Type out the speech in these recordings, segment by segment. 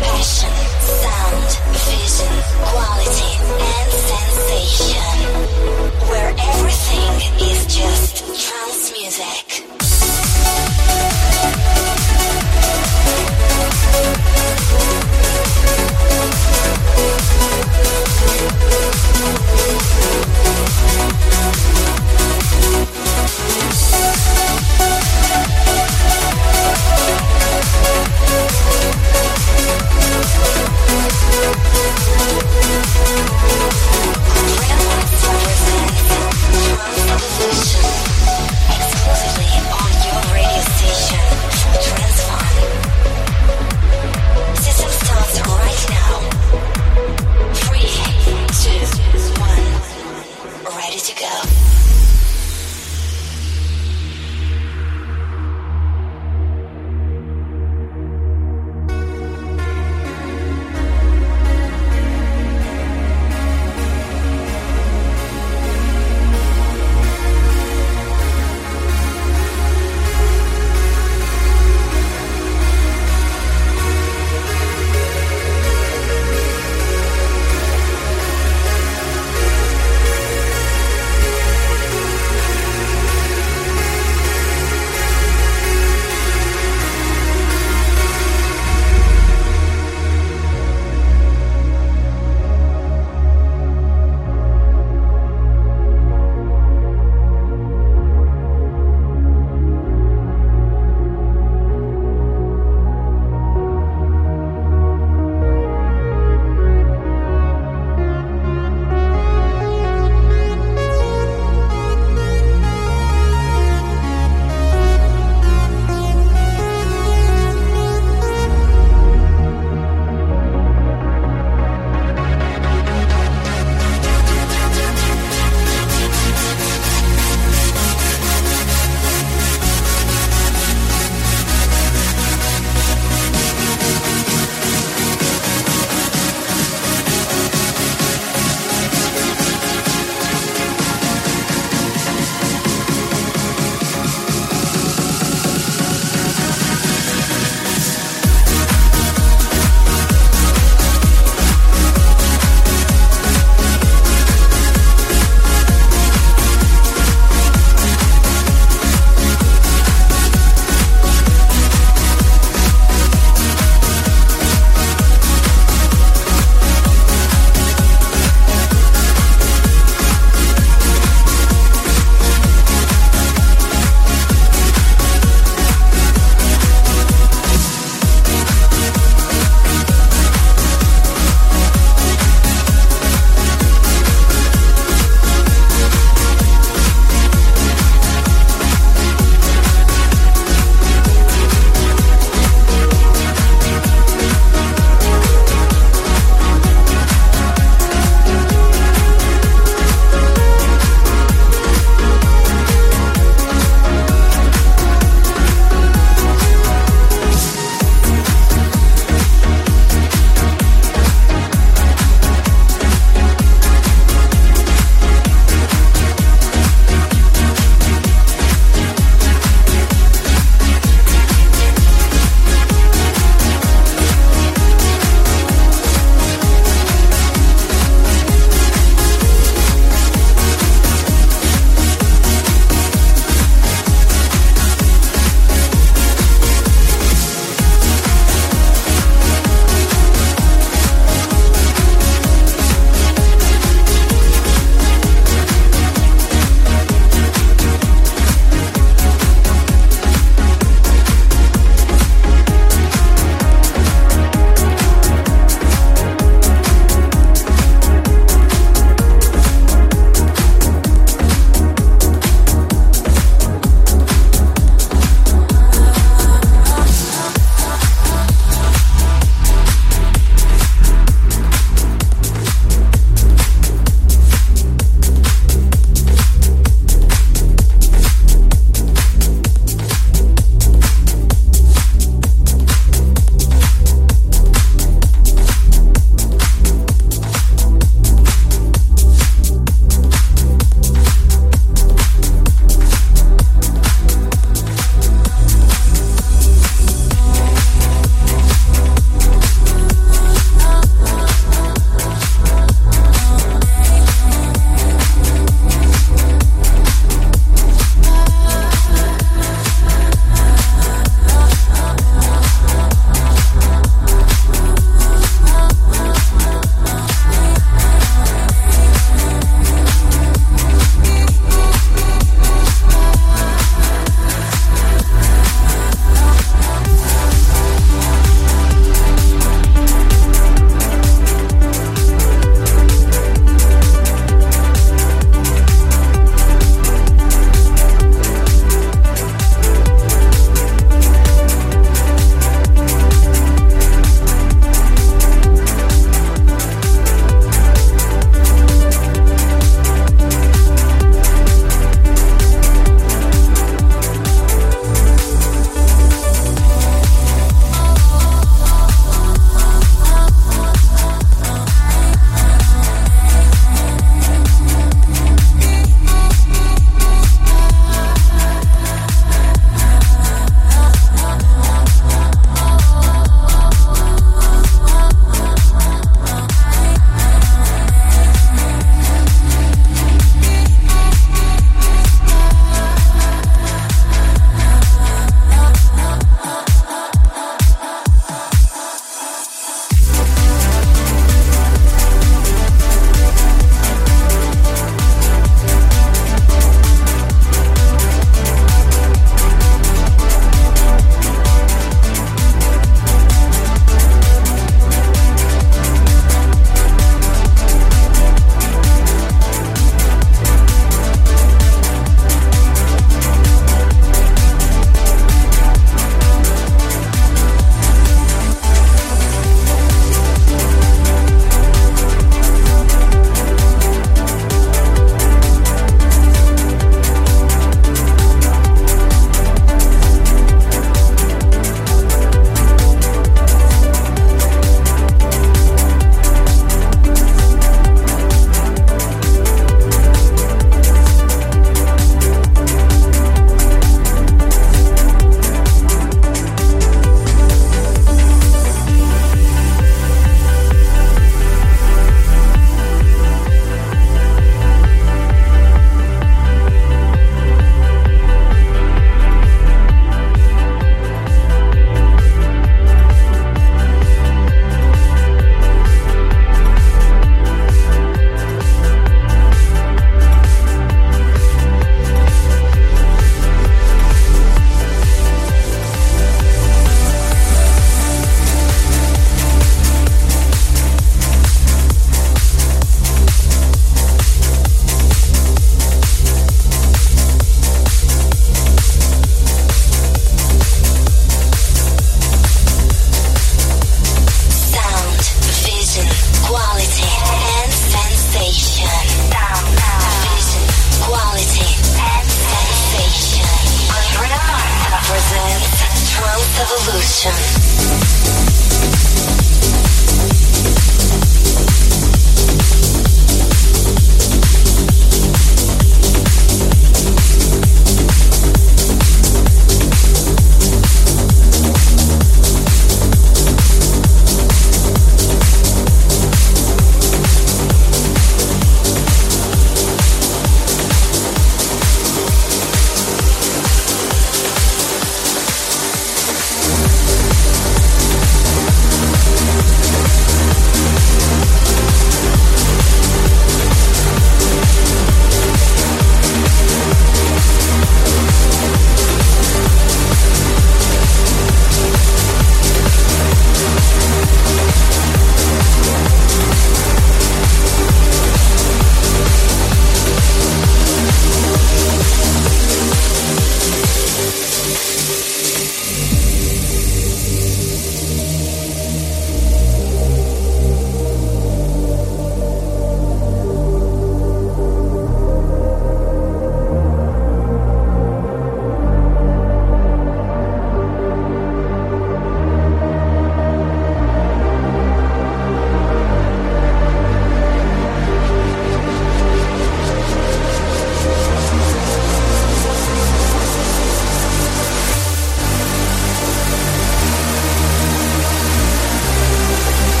Passion, sound, vision, quality, and sensation. Where everything is just trance music.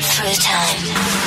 Through time.